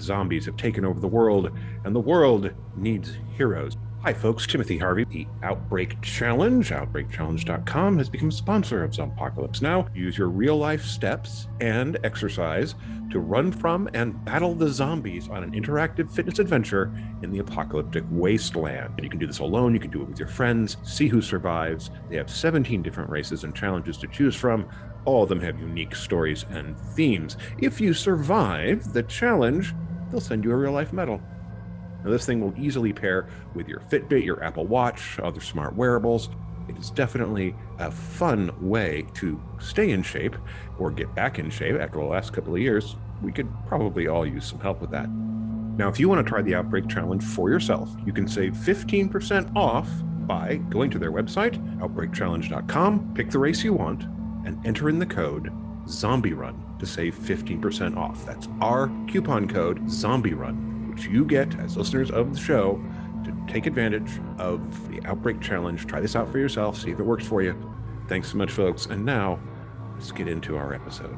Zombies have taken over the world, and the world needs heroes. Hi, folks. Timothy Harvey. The Outbreak Challenge, outbreakchallenge.com, has become a sponsor of Zombpocalypse Now. Use your real life steps and exercise to run from and battle the zombies on an interactive fitness adventure in the apocalyptic wasteland. And you can do this alone, you can do it with your friends, see who survives. They have 17 different races and challenges to choose from. All of them have unique stories and themes. If you survive the challenge, they'll send you a real life medal. Now, this thing will easily pair with your Fitbit, your Apple Watch, other smart wearables. It is definitely a fun way to stay in shape or get back in shape after the last couple of years. We could probably all use some help with that. Now, if you want to try the Outbreak Challenge for yourself, you can save 15% off by going to their website, outbreakchallenge.com, pick the race you want, and enter in the code Zombie Run to save 15% off. That's our coupon code Zombie Run which you get as listeners of the show to take advantage of the Outbreak Challenge. Try this out for yourself, see if it works for you. Thanks so much, folks. And now, let's get into our episode.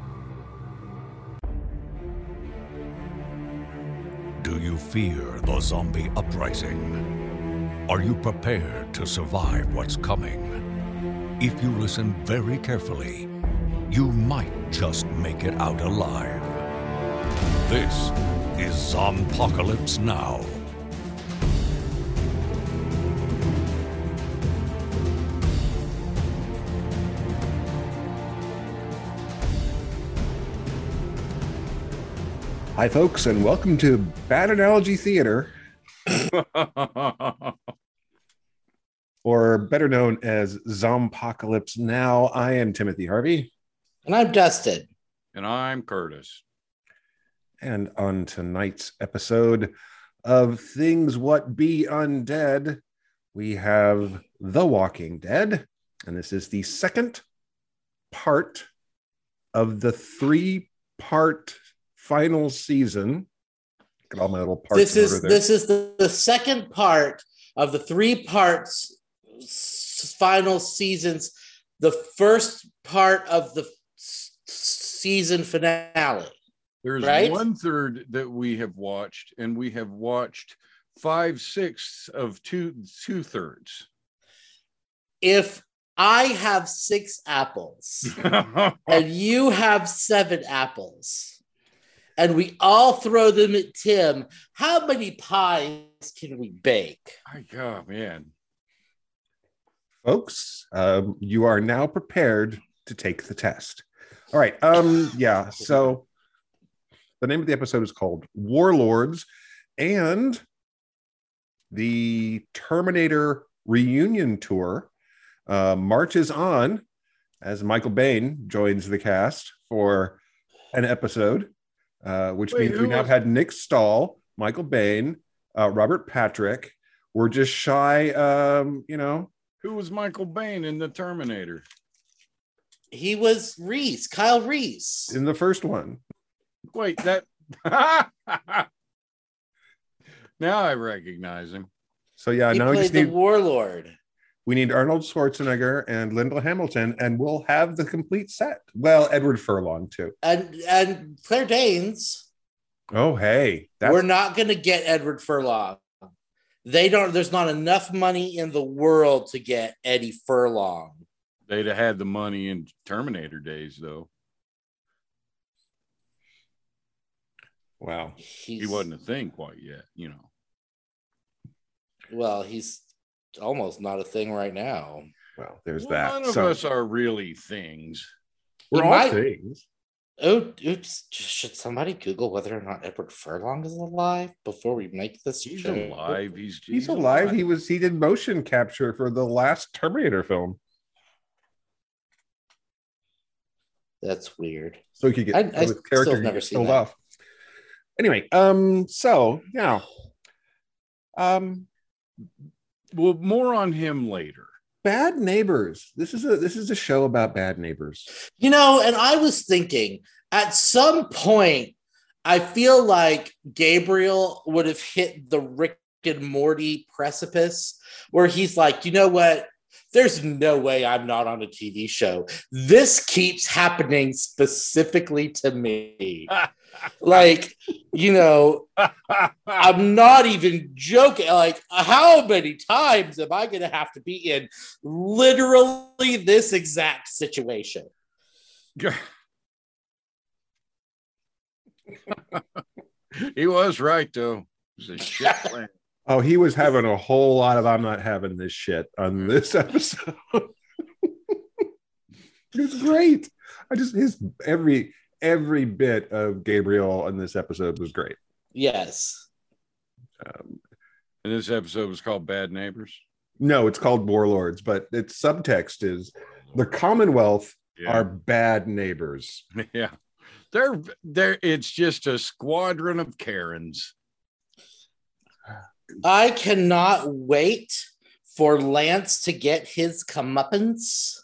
Do you fear the zombie uprising? Are you prepared to survive what's coming? If you listen very carefully, you might just make it out alive. This is Zombpocalypse Now. Hi, folks, and welcome to Bad Analogy Theater, or better known as Zombpocalypse Now. I am Timothy Harvey. And I'm Dustin. And I'm Curtis. And on tonight's episode of Things What Be Undead, we have The Walking Dead. And this is the second part of the three part final season. Look at all my little parts. This is this is the, the second part of the three parts final seasons. The first part of the s- season finale. There's Right? one third that we have watched, and we have watched five sixths of two two thirds. If I have six apples and you have seven apples, and we all throw them at Tim, how many pies can we bake? oh man, folks. Um, you are now prepared to take the test. All right. Um, yeah. So the name of the episode is called Warlords, and the Terminator reunion tour uh, marches on as Michael Biehn joins the cast for an episode, uh, which Wait, means we now was- had Nick Stahl, Michael Biehn, uh, Robert Patrick. We're just shy, um, you know, who was Michael Biehn in the Terminator? He was Reese, Kyle Reese. in the first one. Wait, that. now I recognize him. So yeah, he now we just the need warlord. we need Arnold Schwarzenegger and Linda Hamilton, and we'll have the complete set. Well, Edward Furlong too. And and Claire Danes. Oh hey, that's We're not going to get Edward Furlong. They don't. There's not enough money in the world to get Eddie Furlong. They'd have had the money in Terminator days, though. wow. He's, He wasn't a thing quite yet, you know. Well, he's almost not a thing right now. Well, there's Well, that. None of So us are really things. we're all might- things. Oh, oops. Should somebody Google whether or not Edward Furlong is alive before we make this? He's joke? alive. He's He's alive. He was he did motion capture for the last Terminator film, That's weird. so he could get I- so I his still character never get seen killed that. off. Anyway, um, so now, um, Well, more on him later. bad neighbors. This is a this is a show about bad neighbors. You know, and I was thinking at some point, I feel like Gabriel would have hit the Rick and Morty precipice where he's like, you know what? There's no way I'm not on a TV show. This keeps happening specifically to me. like, you know, I'm not even joking. Like, how many times am I going to have to be in literally this exact situation? he was right though. It was a shit plan. Oh, he was having a whole lot of I'm not having this shit on this episode. it was great. I just his every every bit of Gabriel in this episode was great. Yes. Um, And this episode was called Bad Neighbors. no, it's called Warlords, but its subtext is the Commonwealth are bad neighbors. yeah. They're they're it's just a squadron of Karens. I cannot wait for Lance to get his comeuppance.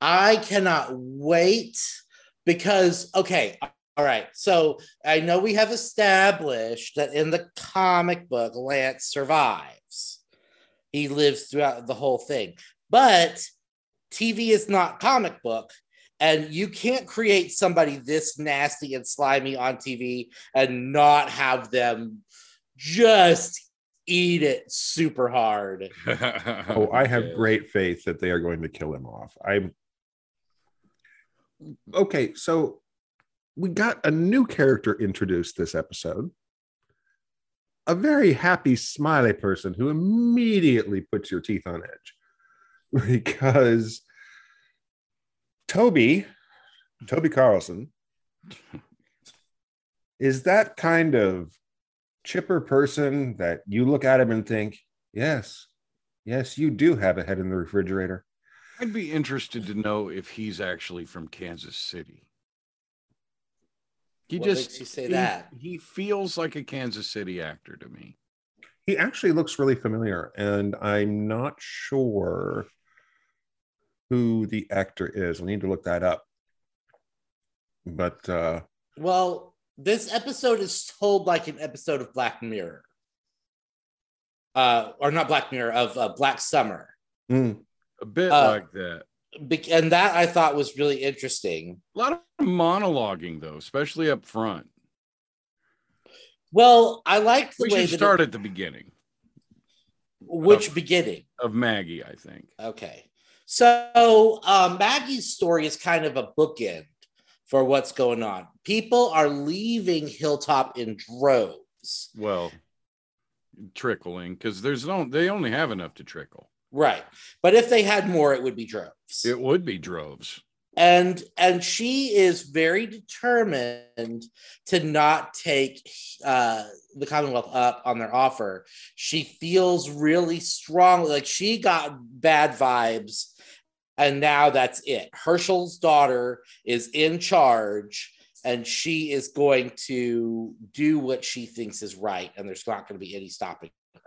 I cannot wait because, okay, all right. So I know we have established that in the comic book, Lance survives. He lives throughout the whole thing. But TV is not comic book. And you can't create somebody this nasty and slimy on TV and not have them just eat it super hard. Oh, I have great faith that they are going to kill him off. I'm okay. So we got a new character introduced this episode. A very happy, smiley person who immediately puts your teeth on edge because Toby, Toby Carlson, is that kind of chipper person that you look at him and think, yes, yes, you do have a head in the refrigerator. I'd be interested to know if he's actually from Kansas City. He What just makes you say he- that? He feels like a Kansas City actor to me. He actually looks really familiar, and I'm not sure who the actor is. I need to look that up. But uh, Well, this episode is told like an episode of Black Mirror. Uh, or not Black Mirror, of uh, Black Summer. mm, A bit Uh, like that. Be- and that I thought was really interesting. A lot of monologuing though, especially up front. Well, I like the We way should start it, at the beginning which Oh. beginning. of Maggie, I think. Okay. So um, Maggie's story is kind of a bookend for what's going on. People are leaving Hilltop in droves. Well, trickling because there's no they only have enough to trickle. Right. But if they had more, it would be droves. It would be droves. and and she is very determined to not take uh the commonwealth up on their offer she feels really strongly like she got bad vibes and now that's it. Hershel's daughter is in charge and she is going to do what she thinks is right and there's not going to be any stopping her.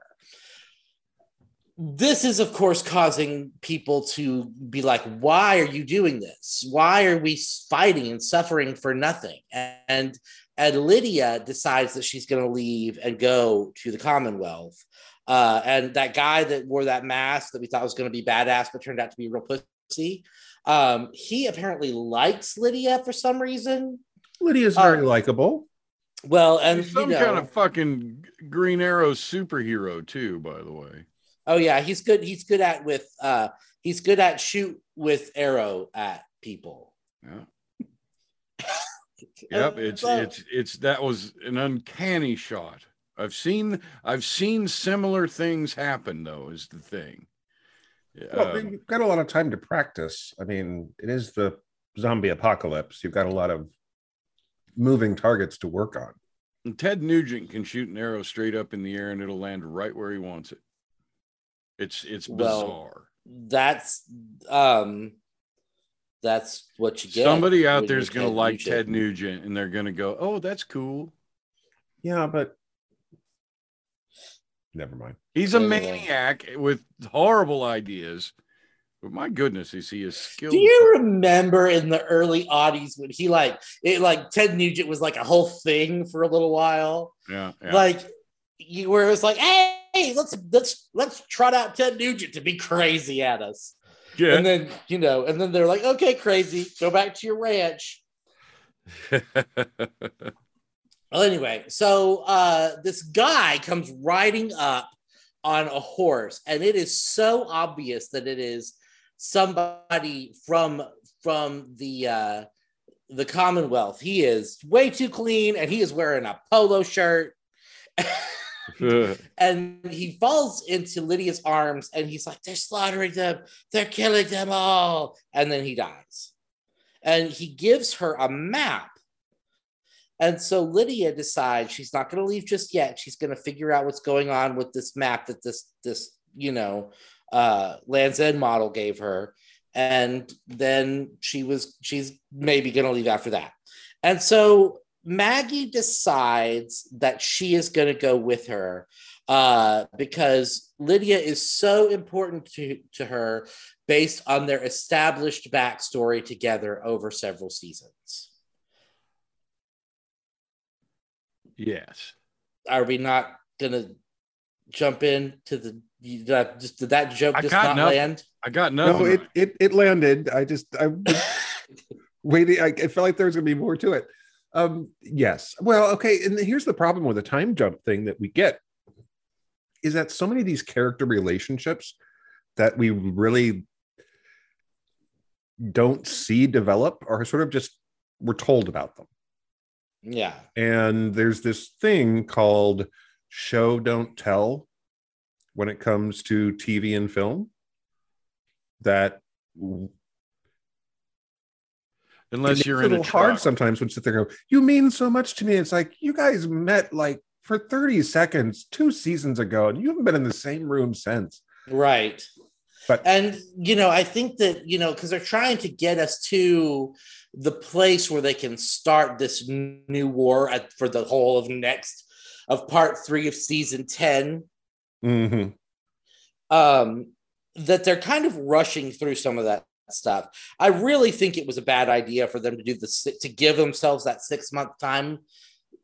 This is of course causing people to be like why are you doing this? Why are we fighting and suffering for nothing? And and lydia decides that she's going to leave and go to the commonwealth. Uh, and that guy that wore that mask that we thought was going to be badass but turned out to be a real pussy um, he apparently likes lydia for some reason Lydia's Uh, very likable. well and He's some you know, kind of fucking Green Arrow superhero too, by the way. oh yeah he's good he's good at with uh he's good at shoot with arrow at people Yeah. Yep, it's so- it's it's that was an uncanny shot. I've seen I've seen similar things happen though. Is the thing. Well, Um, you've got a lot of time to practice. I mean, it is the zombie apocalypse. You've got a lot of moving targets to work on. and Ted Nugent can shoot an arrow straight up in the air and it'll land right where he wants it. It's it's bizarre. Well, bizarre. that's um that's what you get Somebody out there's going to like Nugent. Ted Nugent and they're going to go, "Oh, that's cool." Yeah, but never mind. He's a Anyway. maniac with horrible ideas. But my goodness, is he a skilled? Do you remember in the early oddies when he like it like Ted Nugent was like a whole thing for a little while? Yeah, yeah. Like you where it was like, hey, let's let's let's trot out Ted Nugent to be crazy at us. yeah. And then, you know, and then they're like, okay, crazy, go back to your ranch. Well, anyway, so uh, this guy comes riding up on a horse, and it is so obvious that it is somebody from from the uh, the Commonwealth. He is way too clean, and he is wearing a polo shirt. and he falls into Lydia's arms, and he's like, "They're slaughtering them. They're killing them all." And then he dies. And he gives her a map and so Lydia decides she's not going to leave just yet. She's going to figure out what's going on with this map that this this you know uh, Land's End model gave her, and then she was she's maybe going to leave after that. And so Maggie decides that she is going to go with her uh, because Lydia is so important to, to her based on their established backstory together over several seasons. Yes. Are we not gonna jump into the? Did, I, just, did that joke I just not nothing. land? I got nothing. No, it, it it landed. I just I was waiting. I, I felt like there was gonna be more to it. Um, yes. Well, okay. And here's the problem with the time jump thing that we get is that so many of these character relationships that we really don't see develop are sort of just we're told about them. Yeah. And there's this thing called show don't tell when it comes to TV and film that Unless you're a in a little hard sometimes when sit there and go, you mean so much to me. It's like you guys met like for 30 seconds two seasons ago, and you haven't been in the same room since. Right. But- and you know, I think that you know because they're trying to get us to the place where they can start this new war at, for the whole of next of part three of season ten. Mhm. um, that they're kind of rushing through some of that stuff. I really think it was a bad idea for them to do the to give themselves that six month time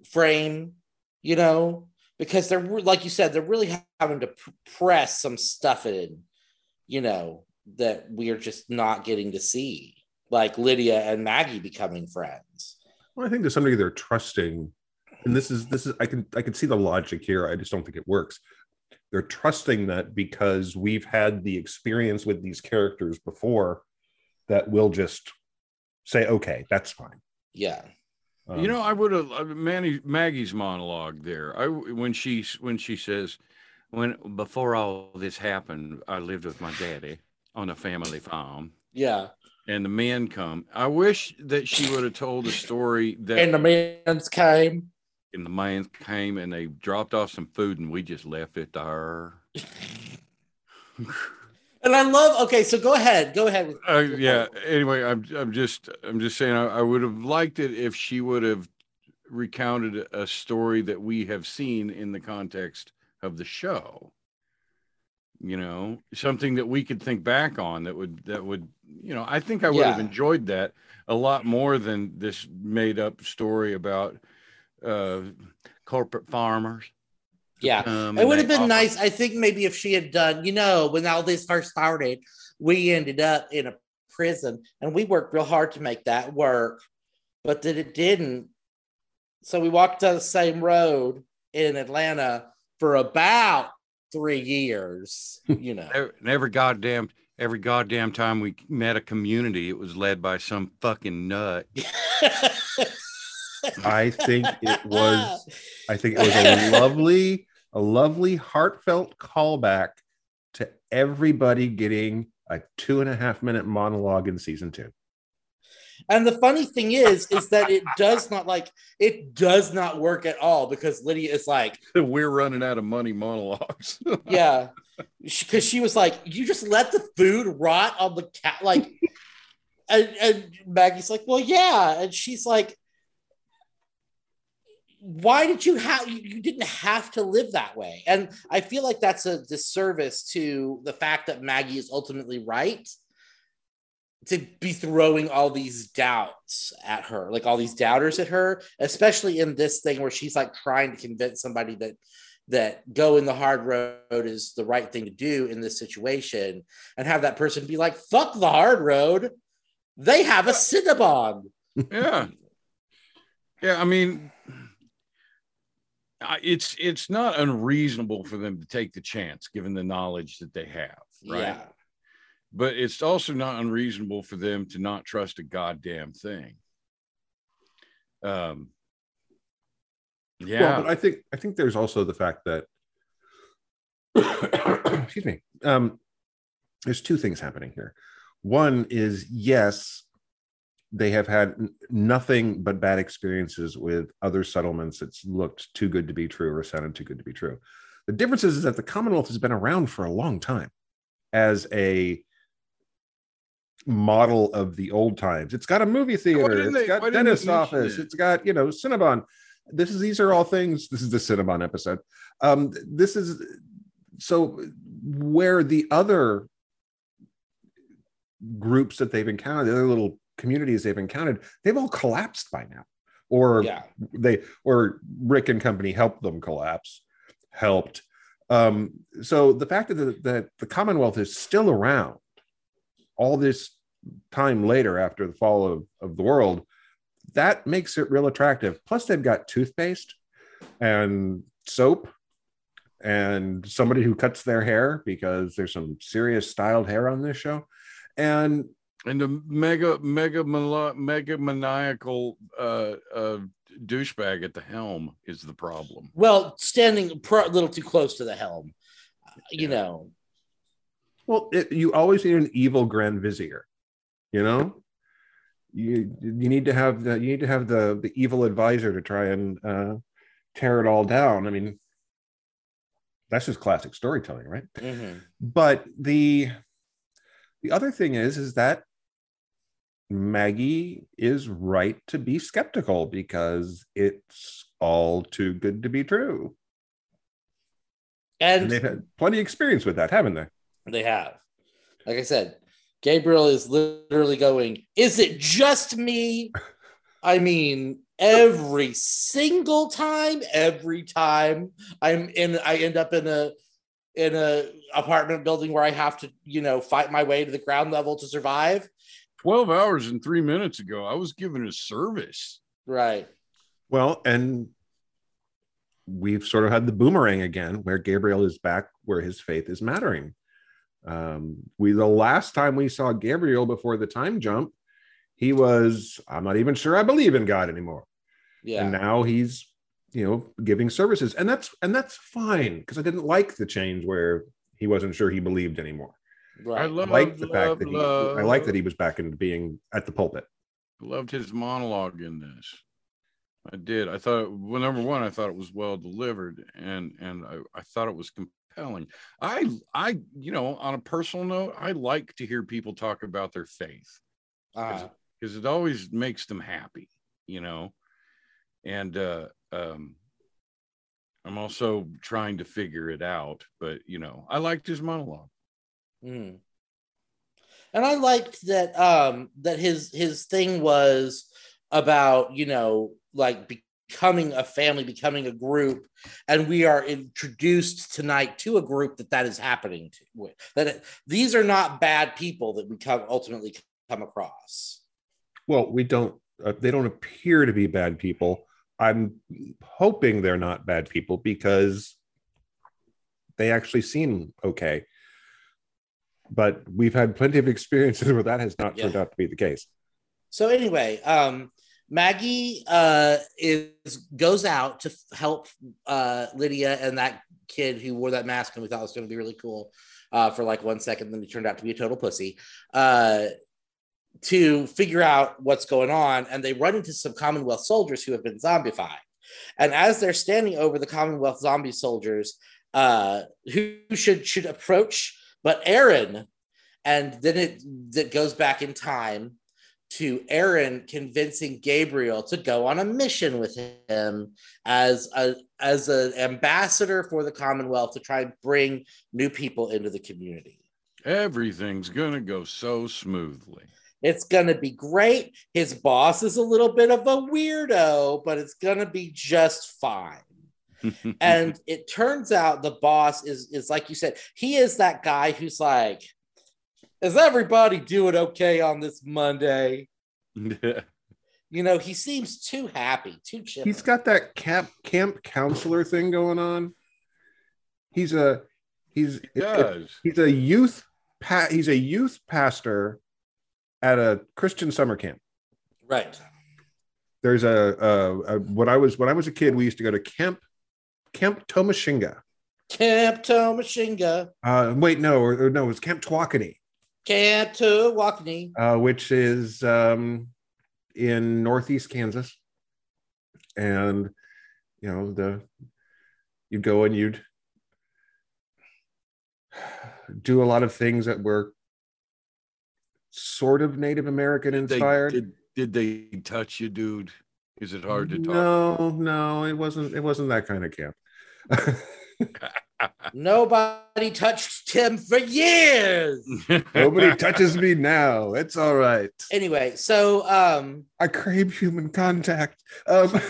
frame, you know, because they're like you said, they're really having to press some stuff in, you know, that we are just not getting to see, like Lydia and Maggie becoming friends. Well, I think to some degree they're trusting, and this is this is I can I can see the logic here. I just don't think it works. They're trusting that because we've had the experience with these characters before, that we'll just say, okay, that's fine. Yeah, Um, you know, I would have Manny Maggie's monologue there. I when she when she says, "When before all this happened, I lived with my daddy on a family farm, yeah. and the men come." I wish that she would have told the story that And the man's came. and the men came and they dropped off some food and we just left it to her. And I love. Okay, so go ahead. Go ahead. Uh, yeah. Anyway, I'm I'm just I'm just saying I, I would have liked it if she would have recounted a story that we have seen in the context of the show. You know, something that we could think back on that would that would you know I think I would have enjoyed that a lot more than this made up story about uh, corporate farmers. Yeah. Um, It would have been offer- nice. I think maybe if she had done, you know, when all this first started, we ended up in a prison and we worked real hard to make that work, but that it didn't. So we walked down the same road in Atlanta for about three years, you know. Every, and every goddamn every goddamn time we met a community, it was led by some fucking nut. I think it was I think it was a lovely, a lovely, heartfelt callback to everybody getting a two and a half minute monologue in season two. And the funny thing is, is that it does not like it does not work at all because Lydia is like, We're running out of money monologues. yeah, because she was like, you just let the food rot on the cat, like, and, and Maggie's like, well, yeah, and she's like, why did you have you, you didn't have to live that way? And i feel like that's a disservice to the fact that maggie is ultimately right to be throwing all these doubts at her like all these doubters at her especially in this thing where she's like trying to convince somebody that that going the hard road is the right thing to do in this situation and have that person be like fuck the hard road they have a cinnabon yeah. Yeah, I mean it's it's not unreasonable for them to take the chance given the knowledge that they have, right? Yeah. But it's also not unreasonable for them to not trust a goddamn thing. Um. Yeah, Well, but I think I think there's also the fact that excuse me. Um, there's two things happening here. One is yes, they have had nothing but bad experiences with other settlements that's looked too good to be true or sounded too good to be true. The difference is, is that the Commonwealth has been around for a long time as a model of the old times. It's got a movie theater, didn't it's they- got dentist office, it? it's got you know Cinnabon. This is these are all things. This is the Cinnabon episode. Um, this is so where the other groups that they've encountered, the other little communities they've encountered, they've all collapsed by now, or Yeah. they or Rick and company helped them collapse, helped. Um, so the fact that the, that the Commonwealth is still around all this time later after the fall of, of the world, that makes it real attractive. Plus, they've got toothpaste and soap and somebody who cuts their hair because there's some serious styled hair on this show. And and the mega mega mega maniacal uh uh douchebag at the helm is the problem Well, standing pro- a little too close to the helm, you know. Well, it, you always need an evil grand vizier, you know. You you need to have the you need to have the the evil advisor to try and uh, tear it all down. I mean, that's just classic storytelling, right? Mhm. but the the other thing is is that maggie is right to be skeptical because it's all too good to be true and And they've had plenty of experience with that haven't they they have. Like I said, Gabriel is literally going, Is it just me? I mean, every single time, every time I'm in, I end up in a in a apartment building where I have to, you know, fight my way to the ground level to survive. 12 hours and three minutes ago i was given a service Right. well and we've sort of had the boomerang again where gabriel is back where his faith is mattering um we the last time we saw gabriel before the time jump he was i'm not even sure i believe in god anymore. Yeah. and now he's you know giving services. And that's and that's fine because i didn't like the change where he wasn't sure he believed anymore. I right. i love like the fact love, that he love, i like that he was back into being at the pulpit. loved his monologue in this. I did. I thought well number one i thought it was well delivered and and i, I thought it was compelling i i you know on a personal note i like to hear people talk about their faith Uh, because it always makes them happy, you know. And uh, um, I'm also trying to figure it out, but you know, I liked his monologue. Mm. And I liked that um that his his thing was about, you know, like becoming a family, becoming a group, and we are introduced tonight to a group that that is happening to with that it, these are not bad people that we come ultimately come across. well we don't uh, they don't appear to be bad people. I'm hoping they're not bad people because they actually seem okay. But we've had plenty of experiences where that has not turned out to be the case. So anyway, um, Maggie uh, is goes out to help uh, Lydia and that kid who wore that mask and we thought was going to be really cool uh, for like one second, then he turned out to be a total pussy. Uh, to figure out what's going on, and they run into some Commonwealth soldiers who have been zombified. And as they're standing over the Commonwealth zombie soldiers, uh, who should should approach but Aaron, and then it that goes back in time to Aaron convincing Gabriel to go on a mission with him as a as an ambassador for the Commonwealth to try and bring new people into the community. Everything's gonna go so smoothly. It's gonna be great. His boss is a little bit of a weirdo, but it's gonna be just fine. and it turns out the boss is is like you said, he is that guy who's like, is everybody doing okay on this Monday? You know, he seems too happy, too chill. He's got that camp camp counselor thing going on. He's a he's He does. he's a youth pa- he's a youth pastor at a Christian summer camp. right. There's a, a, a when I was when I was a kid, we used to go to camp Camp Tomashinga. Camp Tomashinga, Uh, wait, no, or, or no, it was Camp Twakani, Camp Tawakoni. uh, which is um, in northeast Kansas, and you know the you'd go and you'd do a lot of things that were sort of Native American They- inspired. did, did they touch you, dude? Is it hard to talk? No, no, it wasn't. It wasn't that kind of camp. Nobody touched Tim for years. Nobody touches me now. It's all right. Anyway, so um, I crave human contact. Um,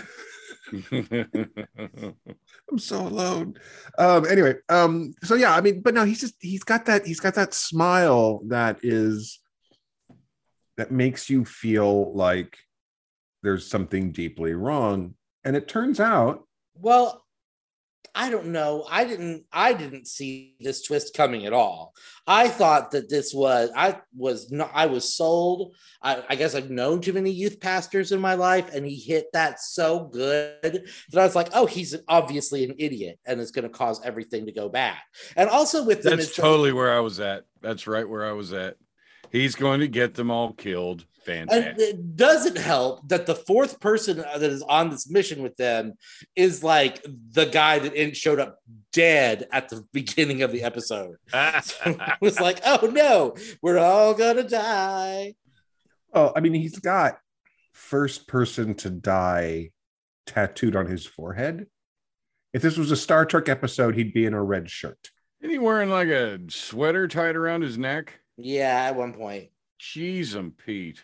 I'm so alone. Um, anyway, um, so yeah, I mean, but no, he's just he's got that he's got that smile that is that makes you feel like there's something deeply wrong. And it turns out well, I don't know. I didn't. I didn't see this twist coming at all. I thought that this was. I was not. I was sold. I, I guess I've known too many youth pastors in my life, and he hit that so good that I was like, "Oh, he's obviously an idiot, and it's going to cause everything to go bad." And also with them, That's totally where I was at. That's right where I was at. He's going to get them all killed. And it doesn't help that the fourth person that is on this mission with them is like the guy that showed up dead at the beginning of the episode. it was like, oh no, we're all gonna die. Oh, I mean, he's got first person to die tattooed on his forehead. If this was a Star Trek episode, he'd be in a red shirt. Isn't he wearing like a sweater tied around his neck? Yeah, at one point. Jeez, and Pete.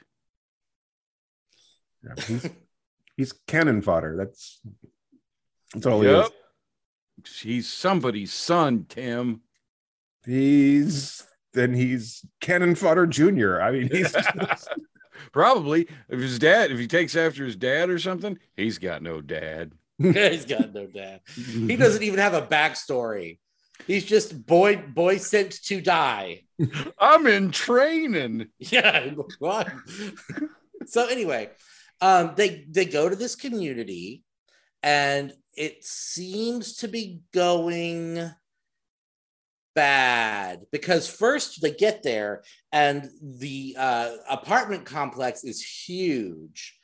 Yeah, he's he's cannon fodder. That's that's all he is. He's somebody's son, Tim. He's then he's cannon fodder junior. I mean, he's Probably if his dad, if he takes after his dad or something, he's got no dad. He's got no dad. He doesn't even have a backstory. He's just boy boy sent to die. I'm in training. Yeah. so anyway, um, they they go to this community, and it seems to be going bad because first they get there and the uh, apartment complex is huge,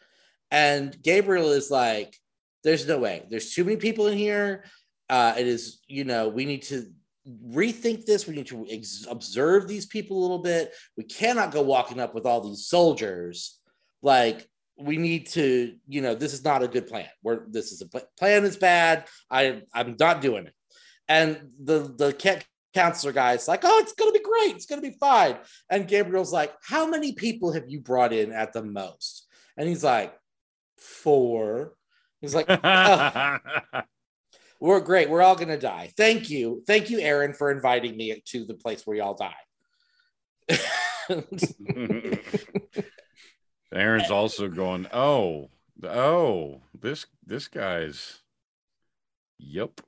and Gabriel is like, "There's no way. There's too many people in here. Uh, it is, you know, we need to." rethink this we need to ex- observe these people a little bit we cannot go walking up with all these soldiers like we need to you know this is not a good plan. Where this is a pl- plan is bad. I i'm not doing it. And the the counselor guy is like oh it's gonna be great. It's gonna be fine. And gabriel's like how many people have you brought in at the most? And he's like four. He's like "Oh, we're great. We're all gonna die. Thank you. Thank you aaron for inviting me to the place where y'all die Aaron's also going, oh, oh, this this guy's yep.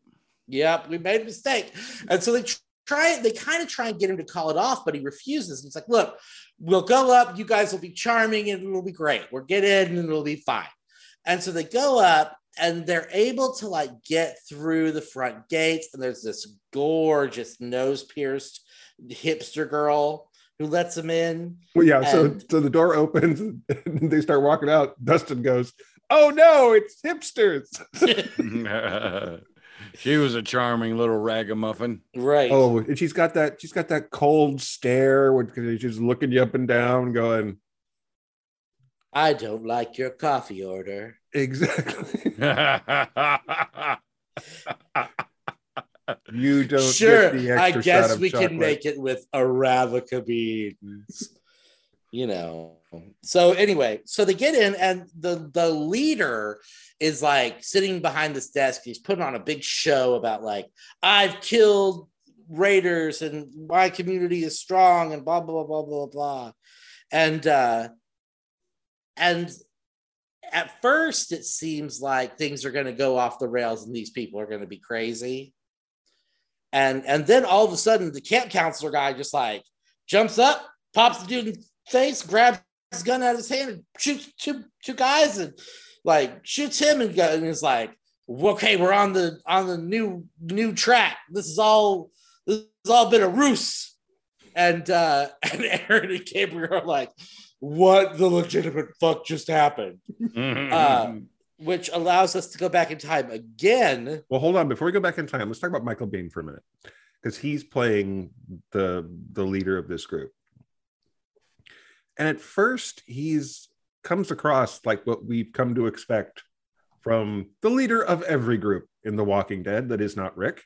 Yep, we made a mistake. And so they try they kind of try and get him to call it off, but he refuses. And he's like, look, we'll go up, you guys will be charming and it'll be great. We'll get in and it'll be fine. And so they go up and they're able to like get through the front gates. And there's this gorgeous nose pierced hipster girl who lets them in. well, yeah. So And- so the door opens and they start walking out. Dustin goes, "Oh no, it's hipsters." she was a charming little ragamuffin. right. Oh, and she's got that. She's got that cold stare when she's looking you up and down, going, I don't like your coffee order. "Exactly. You don't sure, get the I guess we chocolate. can make it with Arabica beans. you know. So anyway, so they get in, and the the leader is like sitting behind this desk. He's putting on a big show about like I've killed raiders and my community is strong and blah blah blah blah blah blah. And uh and at first it seems like things are going to go off the rails and these people are going to be crazy and and then all of a sudden the camp counselor guy just like jumps up pops the dude in the face grabs his gun out of his hand and shoots two two guys and like shoots him and, and is like okay we're on the on the new new track. This is all this has all been a ruse. And uh and aaron and gabriel are like what the legitimate fuck just happened? Uh, which allows us to go back in time again. Well, hold on. Before we go back in time, let's talk about Michael Biehn for a minute, because he's playing the the leader of this group. And at first, he's comes across like what we've come to expect from the leader of every group in The Walking Dead that is not Rick,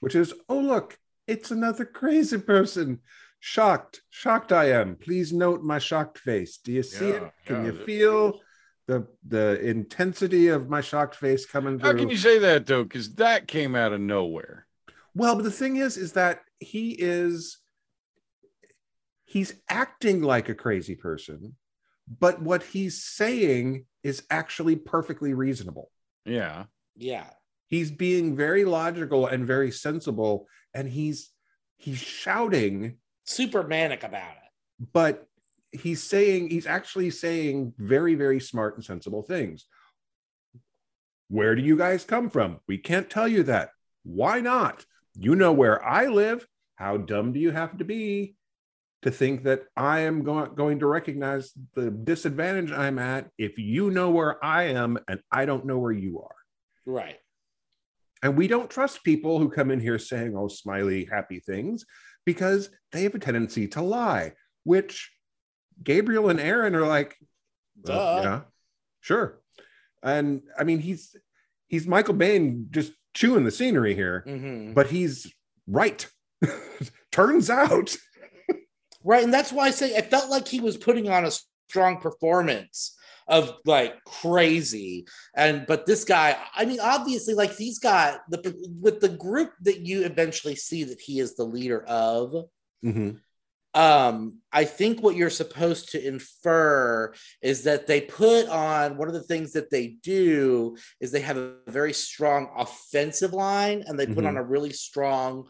which is, oh look, it's another crazy person. Shocked, shocked I am. Please note my shocked face. Do you see Yeah, it? Can yeah. you feel the the intensity of my shocked face coming through? How can you say that though? Because that came out of nowhere. Well, but the thing is, is that he is he's acting like a crazy person, but what he's saying is actually perfectly reasonable. Yeah. Yeah. He's being very logical and very sensible, and he's he's shouting, Super manic about it. but he's saying he's actually saying very, very smart and sensible things. Where do you guys come from? We can't tell you that. Why not? You know where I live. How dumb do you have to be to think that I am go- going to recognize the disadvantage I'm at if you know where I am and I don't know where you are? Right. And we don't trust people who come in here saying, oh, smiley, happy things, because they have a tendency to lie, which Gabriel and Aaron are like, well, yeah, sure. And I mean, he's he's Michael Biehn just chewing the scenery here, Mhm. but he's right. Turns out. Right. And that's why I say I felt like he was putting on a strong performance of like crazy. And but this guy, I mean, obviously, like he's got the with the group that you eventually see that he is the leader of. Mhm. Um i think what you're supposed to infer is that they put on one of the things that they do is they have a very strong offensive line and they put Mhm. on a really strong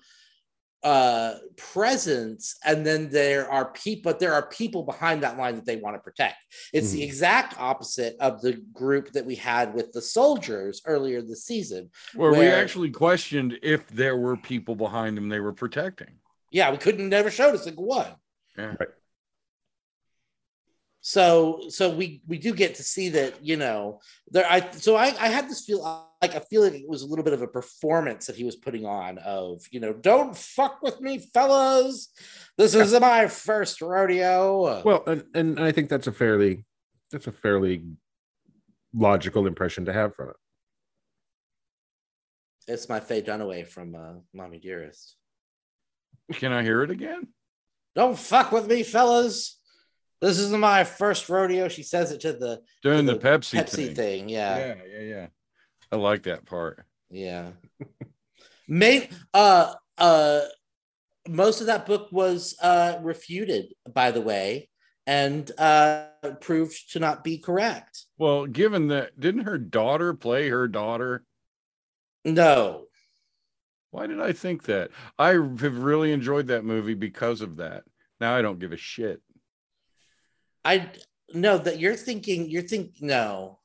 uh presence and then there are people but there are people behind that line that they want to protect it's the Mhm. exact opposite of the group that we had with the soldiers earlier this season Where, we actually questioned if there were people behind them they were protecting. Yeah, we couldn't never showed a single one. Yeah. Right. So so we we do get to see that you know there I so I I had this feel like I feel like it was a little bit of a performance that he was putting on of you know don't fuck with me fellas this is my first rodeo Well, and, and I think that's a fairly that's a fairly logical impression to have from it. it's my Faye Dunaway from uh, Mommy Dearest Can I hear it again? don't fuck with me fellas this is my first rodeo she says it to the Doing the, the Pepsi, Pepsi thing. thing yeah. Yeah, yeah, yeah. I like that part. Yeah. Main uh uh most of that book was uh refuted, by the way, and uh proved to not be correct. Well, given that, didn't her daughter play her daughter? No. Why did I think that? I have really enjoyed that movie because of that. Now I don't give a shit. I no that you're thinking you're thinking no.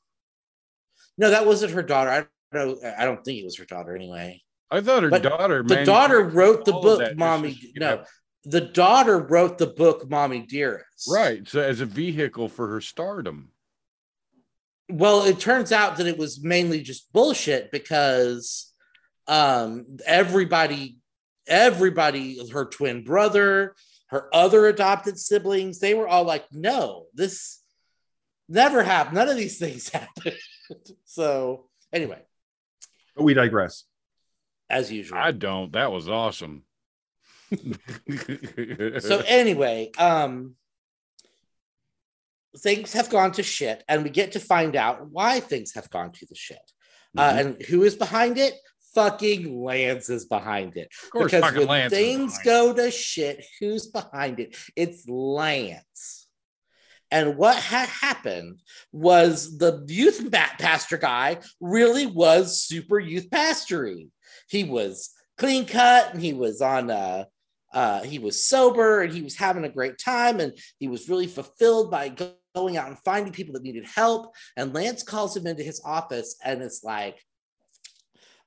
No, that wasn't her daughter. I don't know. I don't think it was her daughter anyway. I thought her But daughter. The daughter wrote the book, so Mommy. could No, have- the daughter wrote the book, Mommy Dearest. right. So as a vehicle for her stardom. well it turns out that it was mainly just bullshit because um everybody everybody her twin brother her other adopted siblings they were all like no this never happened none of these things happened so anyway But we digress. as usual I don't. That was awesome. so anyway um things have gone to shit and we get to find out why things have gone to the shit uh, Mm-hmm. and who is behind it fucking lance is behind it of course, because when Lance things go to shit who's behind it it's lance And what had happened was the youth pastor guy really was super youth pastory. He was clean cut and he was on uh, uh, he was sober and he was having a great time and he was really fulfilled by going out and finding people that needed help. And Lance calls him into his office and it's like,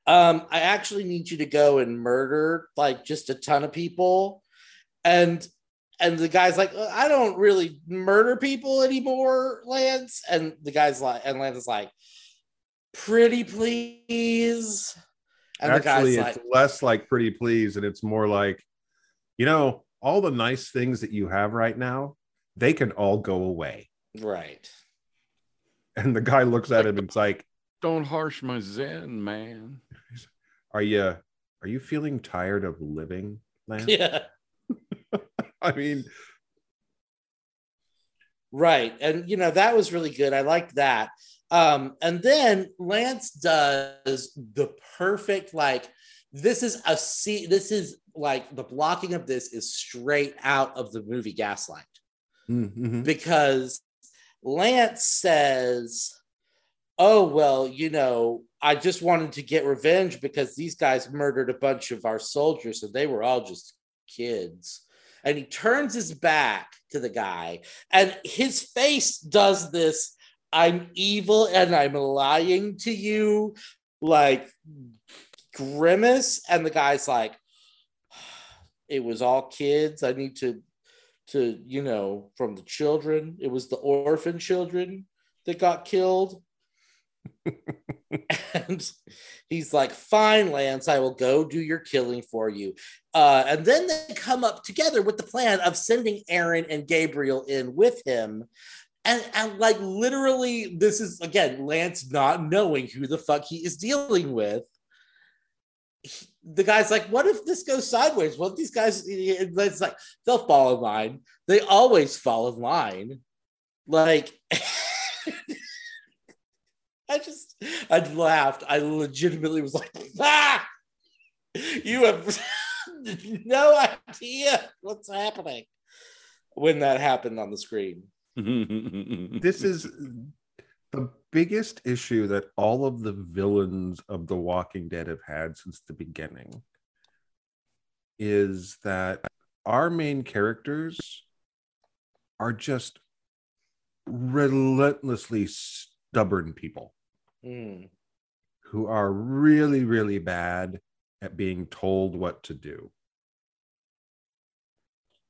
um, I actually need you to go and murder like just a ton of people. And and the guy's like, I don't really murder people anymore, Lance. And the guy's like, and Lance is like, pretty please. And Actually, it's like, less like pretty please, and it's more like, you know, all the nice things that you have right now, they can all go away. Right. And the guy looks at him and it's like, Don't harsh my zen, man. Are you are you feeling tired of living, Lance? Yeah. I mean, right. And, you know, that was really good. I liked that. Um, and then Lance does the perfect, like, this is a see, this is like the blocking of this is straight out of the movie Gaslight. Mm-hmm. Because Lance says, Oh, well, you know, I just wanted to get revenge because these guys murdered a bunch of our soldiers and they were all just kids. And he turns his back to the guy and his face does this i'm evil and i'm lying to you like grimace. And the guy's like it was all kids. I need to to you know from the children. It was the orphan children that got killed and he's like, Fine, Lance, I will go do your killing for you. Uh, and then they come up together with the plan of sending Aaron and Gabriel in with him. And, and like literally, this is again Lance not knowing who the fuck he is dealing with. He, the guy's like, what if this goes sideways? What if these guys? It's like they'll fall in line. They always fall in line. Like I just, I laughed. I legitimately was like, ah, you have no idea what's happening when that happened on the screen. this is the biggest issue that all of the villains of The Walking Dead have had since the beginning is that our main characters are just relentlessly stubborn people mm. who are really, really bad at being told what to do.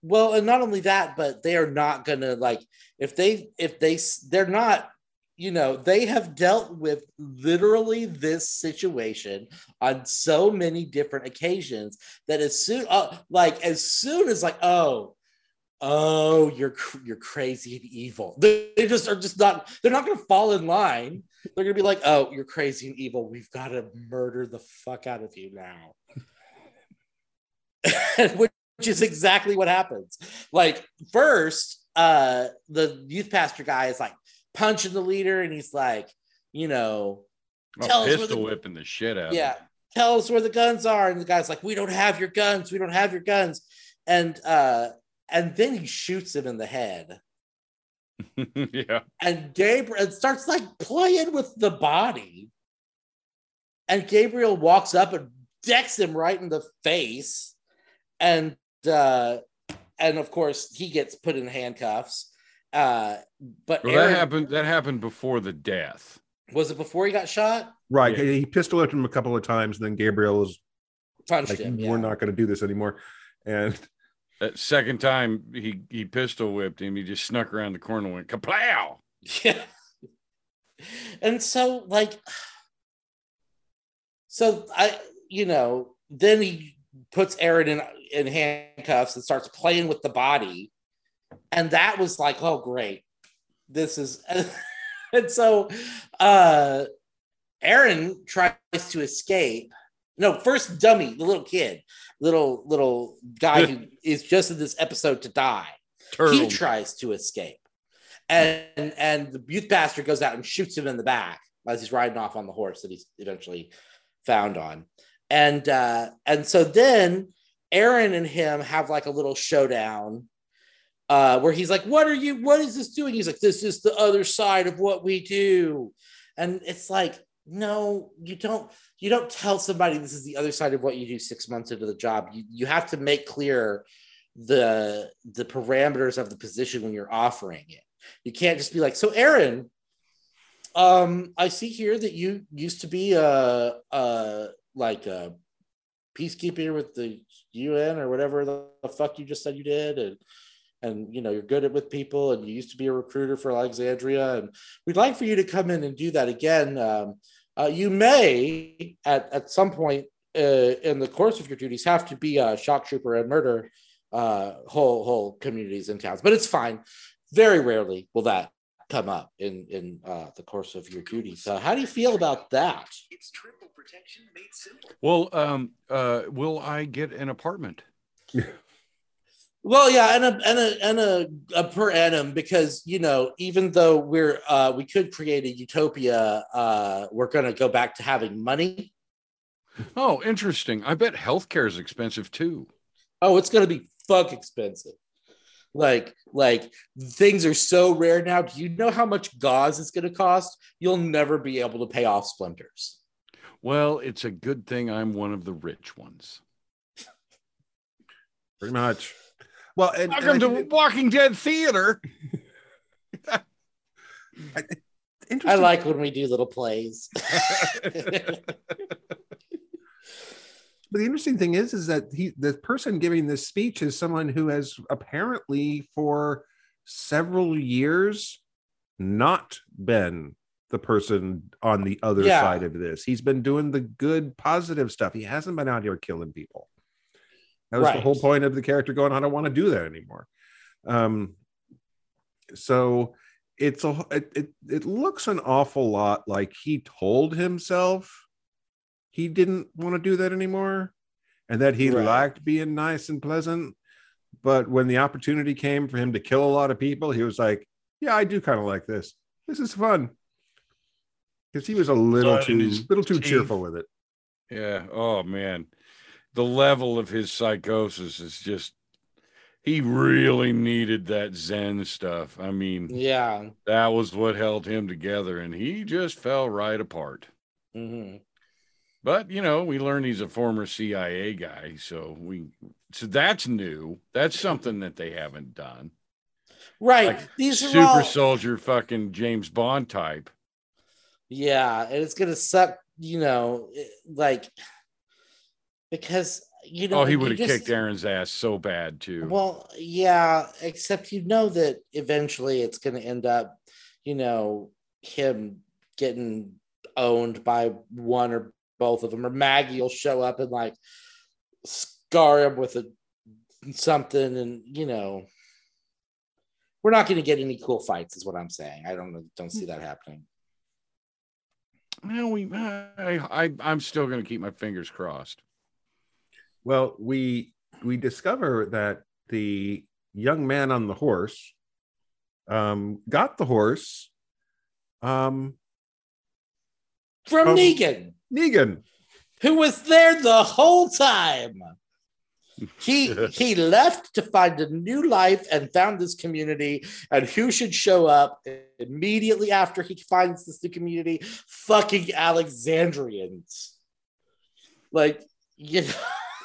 Well, and not only that, but they are not gonna like if they if they they're not you know they have dealt with literally this situation on so many different occasions that as soon uh, like as soon as like oh oh you're you're crazy and evil. They, they just are just not they're not going to fall in line. They're going to be like oh you're crazy and evil. We've got to murder the fuck out of you now. Which is exactly what happens. Like first uh the youth pastor guy is like punching the leader and he's like you know tell us pistol the, whipping the shit out yeah tell us where the guns are. And the guy's like we don't have your guns. We don't have your guns. And uh and then he shoots him in the head. yeah. And Gabriel starts like playing with the body. And Gabriel walks up and decks him right in the face. And uh and of course he gets put in handcuffs. Uh but well, Aaron, that happened that happened before the death. Was it before he got shot? Right. Yeah. He pistol whipped him a couple of times, and then Gabriel was punched like, him. We're not going to do this anymore. And that second time he he pistol whipped him, he just snuck around the corner and went kaplow. Yeah. And so like so I you know, then he puts Aaron in in handcuffs and starts playing with the body. And that was like, oh great. This is and so uh Aaron tries to escape. No, first dummy, the little kid little little guy who is just in this episode to die. Turtle. He tries to escape, and and the youth pastor goes out and shoots him in the back as he's riding off on the horse that he's eventually found on, and uh, and so then Aaron and him have like a little showdown, uh, where he's like, "What are you? What is this doing?" He's like, "This is the other side of what we do," and it's like, no, you don't. You don't tell somebody this is the other side of what you do six months into the job. You you have to make clear the the parameters of the position when you're offering it. You can't just be like, "So, Aaron, um, I see here that you used to be a, a like a peacekeeper with the UN or whatever the fuck you just said you did, and and you know you're good at with people, and you used to be a recruiter for Alexandria, and we'd like for you to come in and do that again. Um, uh, you may at at some point uh, in the course of your duties have to be a shock trooper and murder uh, whole whole communities and towns, but it's fine. Very rarely will that come up in in uh, the course of your duties. So, how do you feel about that? It's triple protection made simple. Well, um, uh, will I get an apartment? Well, yeah, and a and a and a, a per annum because you know even though we're uh, we could create a utopia, uh, we're going to go back to having money. Oh, interesting. I bet healthcare is expensive too. Oh, it's going to be fuck expensive. Like like things are so rare now. Do you know how much gauze is going to cost? You'll never be able to pay off splinters. Well, it's a good thing I'm one of the rich ones. Pretty much. Well, and, and I Welcome to think Walking Dead Theater. it- I like when we do little plays. But the interesting thing is, is that he, the person giving this speech is someone who has apparently for several years not been the person on the other Yeah. side of this. He's been doing the good, positive stuff. He hasn't been out here killing people. That was the whole point of the character going, I don't want to do that anymore. Um, so it's a it, it it looks an awful lot like he told himself he didn't want to do that anymore and that he Right. liked being nice and pleasant but when the opportunity came for him to kill a lot of people he was like yeah i do kind of like this this is fun because he was a little Blood too little too teeth. cheerful with it Yeah. Oh man, the level of his psychosis is just. He really needed that Zen stuff. I mean, yeah. that was what held him together, and he just fell right apart. Mhm. But you know, we learned he's a former CIA guy, so we so that's new. That's something that they haven't done. Right. Like These are Super all soldier, fucking James Bond type. Yeah, and it's gonna suck, you know, like because you know Oh, he would have kicked Aaron's ass so bad too. Well, yeah, except you know that eventually it's gonna end up, you know, him getting owned by one or both of them, or Maggie will show up and like scar him with a something, and you know, we're not gonna get any cool fights, is what I'm saying. I don't don't see that happening. Well, we, I, I, I'm still going to keep my fingers crossed. Well we we discover that the young man on the horse um got the horse um From Um, Negan. negan who was there the whole time. He he left to find a new life and found this community. And who should show up immediately after he finds this new community? Fucking Alexandrians. Like, you know,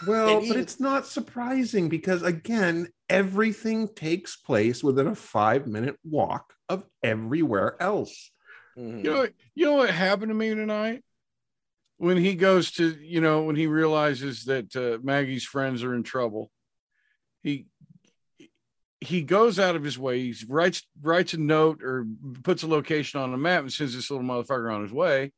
Well, And but it's not surprising because again, everything takes place within a five minute walk of everywhere else. mhm. You know, you know what happened to me tonight when he goes to, you know, when he realizes that uh, Maggie's friends are in trouble. He he goes out of his way. He writes writes a note or puts a location on a map and sends this little motherfucker on his way.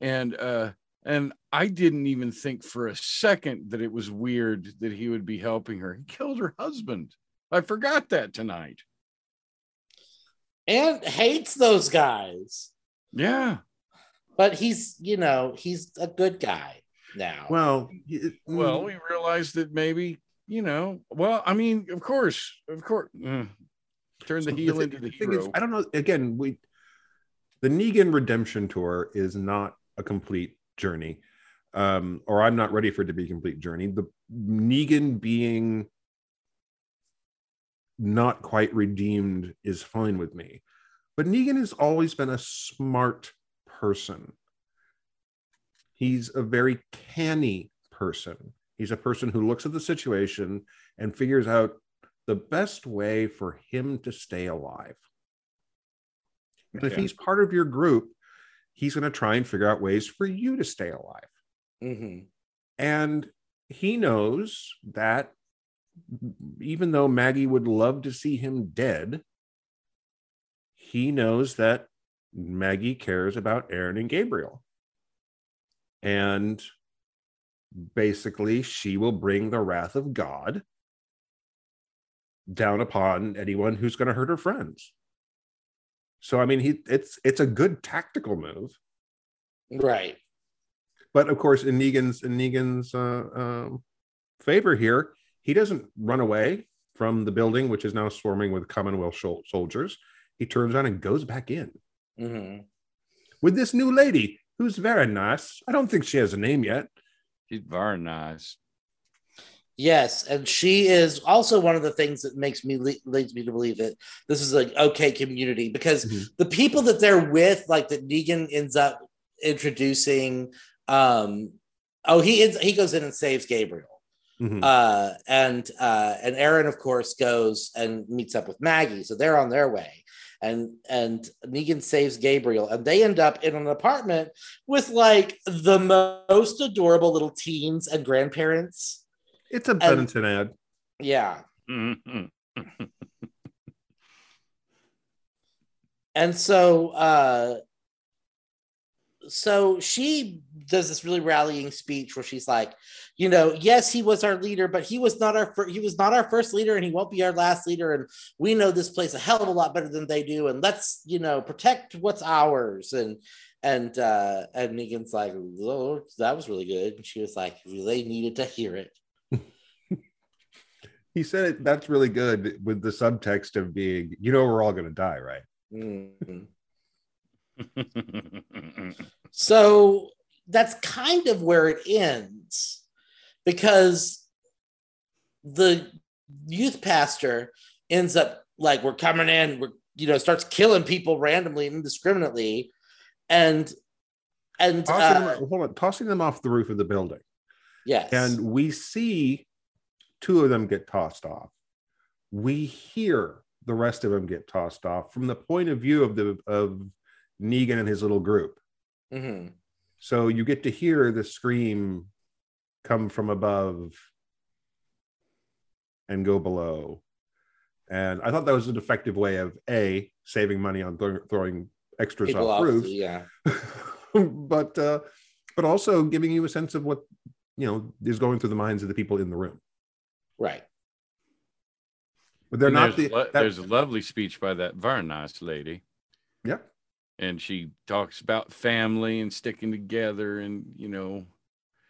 And uh and I didn't even think for a second that it was weird that he would be helping her. He killed her husband. I forgot that tonight. and hates those guys. Yeah. But he's, you know, he's a good guy now. Well, it- Well, we realized that maybe, you know, well, I mean, of course, of course, mm, turn the So heel thi- into the thing hero. is, I don't know. Again, we the Negan redemption tour is not a complete journey, um, or I'm not ready for it to be a complete journey. The Negan being not quite redeemed is fine with me. But Negan has always been a smart person. He's a very canny person. He's a person who looks at the situation and figures out the best way for him to stay alive. And if he's part of your group, he's going to try and figure out ways for you to stay alive. Mhm. And he knows that even though Maggie would love to see him dead, he knows that Maggie cares about Aaron and Gabriel. And basically, she will bring the wrath of God down upon anyone who's going to hurt her friends. So I mean, he it's it's a good tactical move Right. but of course in negan's in negan's uh, um, favor here he doesn't run away from the building which is now swarming with commonwealth shol- soldiers he turns on and goes back in Mhm. with this new lady who's very nice i don't think she has a name yet She's very nice. Yes, and she is also one of the things that makes me leads me to believe that this is an okay community because Mhm. the people that they're with, like that Negan ends up introducing. Um, oh, he ends, he goes in and saves Gabriel, Mhm. uh, and uh, and Aaron, of course, goes and meets up with Maggie, so they're on their way. And and Negan saves Gabriel, and they end up in an apartment with like the most adorable little teens and grandparents. It's a Benetton ad Yeah. And so uh so she does this really rallying speech where she's like, you know, yes, he was our leader, but he was not our fir- he was not our first leader and he won't be our last leader and we know this place a hell of a lot better than they do and let's, you know, protect what's ours and and uh and Negan's like, oh, that was really good. And she was like, they needed to hear it. He said it, that's really good with the subtext of being you know we're all going to die right Mhm. So that's kind of where it ends because the youth pastor ends up like, we're coming in, we're, you know, starts killing people randomly and indiscriminately. And, and, tossing, uh, them, hold on, tossing them off the roof of the building yes. and we see two of them get tossed off. We hear the rest of them get tossed off from the point of view of the of Negan and his little group. Mhm. So you get to hear the scream come from above and go below. And I thought that was an effective way of a saving money on throw- throwing extras people off off, roofs, yeah. but uh, but also giving you a sense of what you know is going through the minds of the people in the room. Right. But they're And not there's, the. lo- that- there's a lovely speech by that very nice lady. yeah. And she talks about family and sticking together and, you know,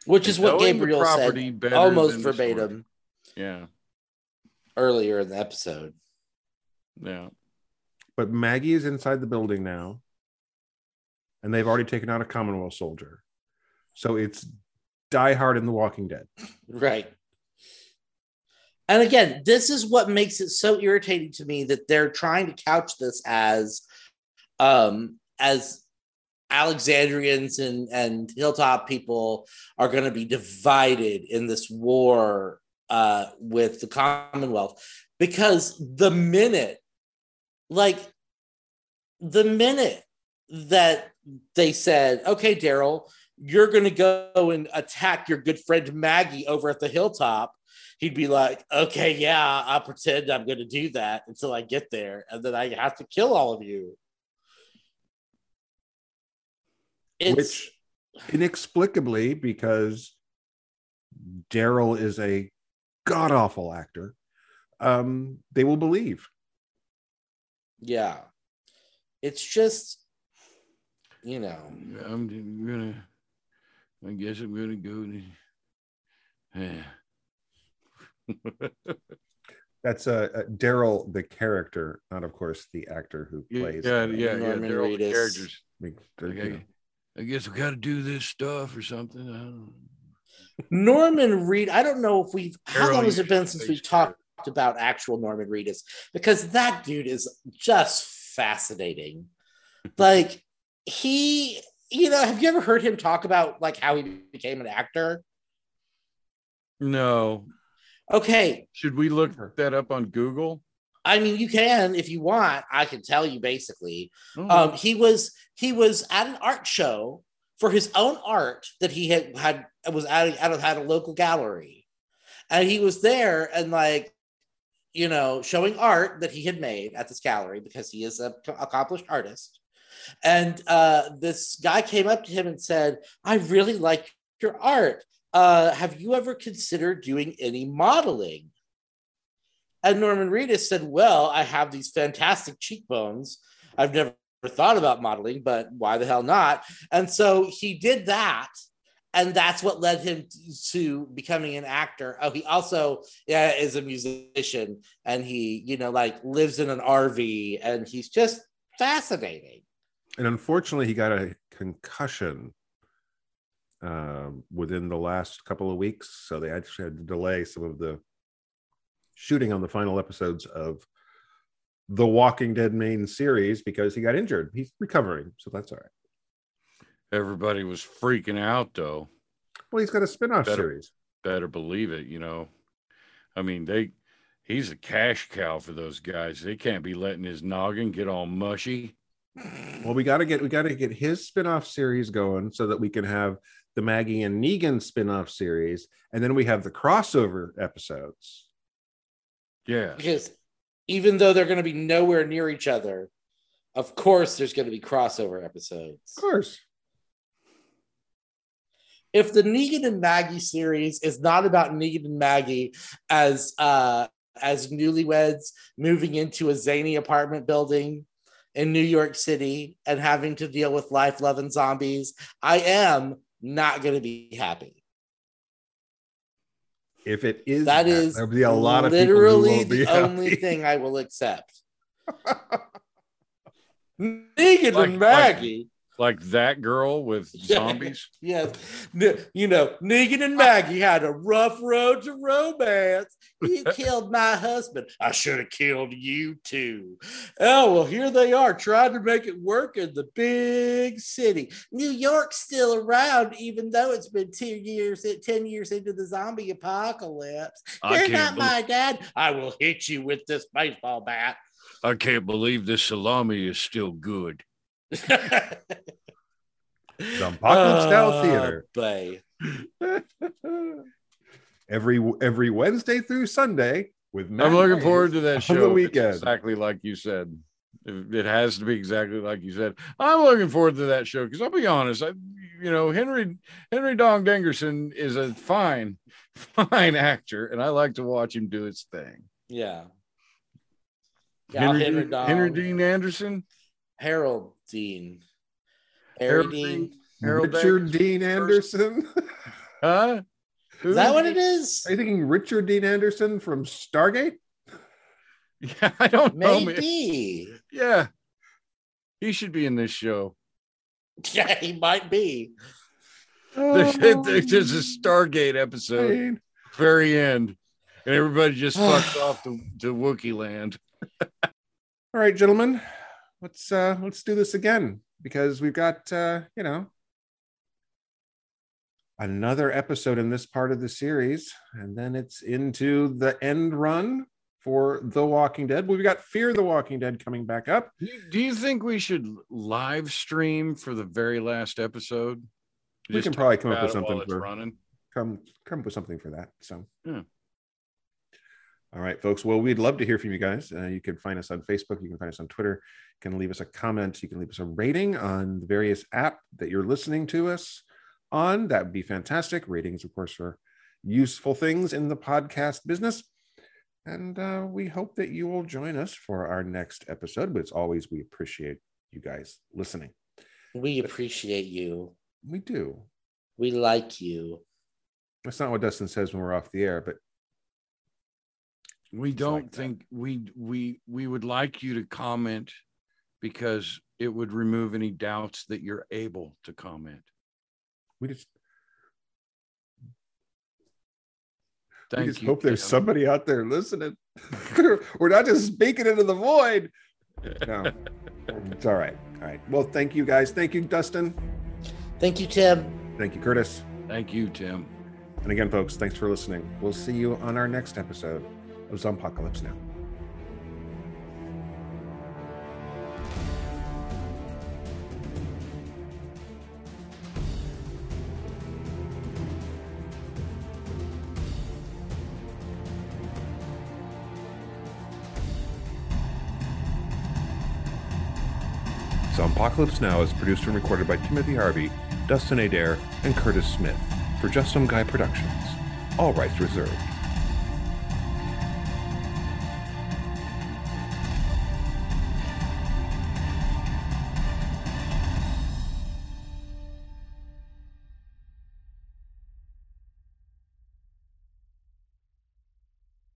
Which is what Gabriel said almost than the story. verbatim yeah. earlier in the episode. Yeah. But Maggie is inside the building now, and they've already taken out a Commonwealth soldier. So it's Die Hard in The Walking Dead. Right. And again, this is what makes it so irritating to me that they're trying to couch this as um as Alexandrians and, and Hilltop people are going to be divided in this war uh, with the Commonwealth. Because the minute, like, the minute that they said, okay, Daryl, you're going to go and attack your good friend Maggie over at the hilltop, he'd be like, okay, yeah, I'll pretend I'm going to do that until I get there. And then I have to kill all of you. It's, which inexplicably, because Daryl is a god awful actor, um, they will believe. yeah, it's just, you know, I'm gonna. I guess I'm gonna go. To, yeah. That's uh, uh, Daryl, the character, not of course the actor who plays. yeah, yeah, yeah. Norman They're the Reedus. characters. like, the- Like, you know. I, I guess we got to do this stuff or something. I don't know. Norman Reed. I don't know if we've, how long has it been since we've talked about actual Norman Reedus because that dude is just fascinating. like he, you know, have you ever heard him talk about like how he became an actor? No. Okay, Should we look that up on Google? I mean, you can if you want. I can tell you basically. Oh, Um, he was he was at an art show for his own art that he had had was at out of had a local gallery, and he was there and like you know showing art that he had made at this gallery because he is a accomplished artist. And uh, this guy came up to him and said, "I really like your art. Uh, have you ever considered doing any modeling?" And Norman Reedus said, Well, I have these fantastic cheekbones. I've never thought about modeling, but why the hell not? And so he did that. And that's what led him to becoming an actor. Oh, he also yeah, is a musician and he, you know, like lives in an RV and he's just fascinating. and unfortunately he got a concussion um, within the last couple of weeks so they actually had to delay some of the shooting on the final episodes of the walking dead main series because he got injured he's recovering so that's all right everybody was freaking out though. well he's got a spin-off Better- series Better believe it, you know. I mean, they he's a cash cow for those guys. They can't be letting his noggin get all mushy. well we got to get we got to get his spin-off series going so that we can have the maggie and negan spin-off series and then we have the crossover episodes Yeah. Because even though they're going to be nowhere near each other, of course, there's going to be crossover episodes. of course if the Negan and Maggie series is not about Negan and Maggie as uh as newlyweds moving into a zany apartment building in New York City and having to deal with life, love, and zombies, I am not going to be happy. if it is That is there'll be a lot of literally won't be the only thing I will accept. Negan Like- and Maggie. Like that girl with zombies. Yes. You know, Negan and Maggie had a rough road to romance. You killed my husband. I should have killed you too. Oh, well, here they are trying to make it work in the big city. New York's still around, even though it's been two years, eh, 10 years into the zombie apocalypse. I You're can't not my dad. I will hit you with this baseball bat. I can't believe this salami is still good. The Apocalypse Now Ah, Theater. bae. every every Wednesday through Sunday with Matt I'm looking Hayes forward to that show. the It's weekend. Exactly like you said. It it has to be exactly like you said. I'm looking forward to that show because I'll be honest. I, you know, Henry Henry Dong Dengerson is a fine, fine actor, and I like to watch him do his thing. Yeah. Yeah, Henry, Henry Dong. Henry Dean Anderson, Harold Dean. Harry Harold Dean. Dean. Harold Richard Davis Dean first. Anderson. huh? Is that what it is? Are you thinking Richard Dean Anderson from Stargate? Yeah, I don't know. Maybe. Yeah, he should be in this show. Yeah, he might be. There's, there's just a Stargate episode. Fine. very end, and everybody just fucked off to, to Wookiee land. All right, gentlemen, let's uh let's do this again because we've got uh, you know another episode in this part of the series, and then it's into the end run for The Walking Dead. We've got Fear the Walking Dead coming back up. Do you- think we should live stream for the very last episode? We Just can probably come up with something for running. come come up with something for that. So, Yeah. All right, folks. Well, we'd love to hear from you guys. Uh, you can find us on Facebook. You can find us on Twitter. You can leave us a comment. You can leave us a rating on the various app that you're listening to us on. That would be fantastic. Ratings, of course, are useful things in the podcast business. And uh, we hope that you will join us for our next episode. But as always, we appreciate you guys listening. We appreciate you. We do. We like you. That's not what Dustin says when we're off the air, but We don't like that. think we we we would like you to comment because it would remove any doubts that you're able to comment. we just Thank we just you. hope there's Kim. somebody out there listening. We're not just speaking into the void. No, it's all right. All right. Well, thank you guys. Thank you, Dustin. Thank you, Tim. Thank you, Curtis. Thank you, Tim. And again, folks, thanks for listening. We'll see you on our next episode of Apocalypse Now. Zombpocalypse Now is produced and recorded by Timothy Harvey, Dustin Adair, and Curtis Smith for Just Some Guy Productions. All rights reserved.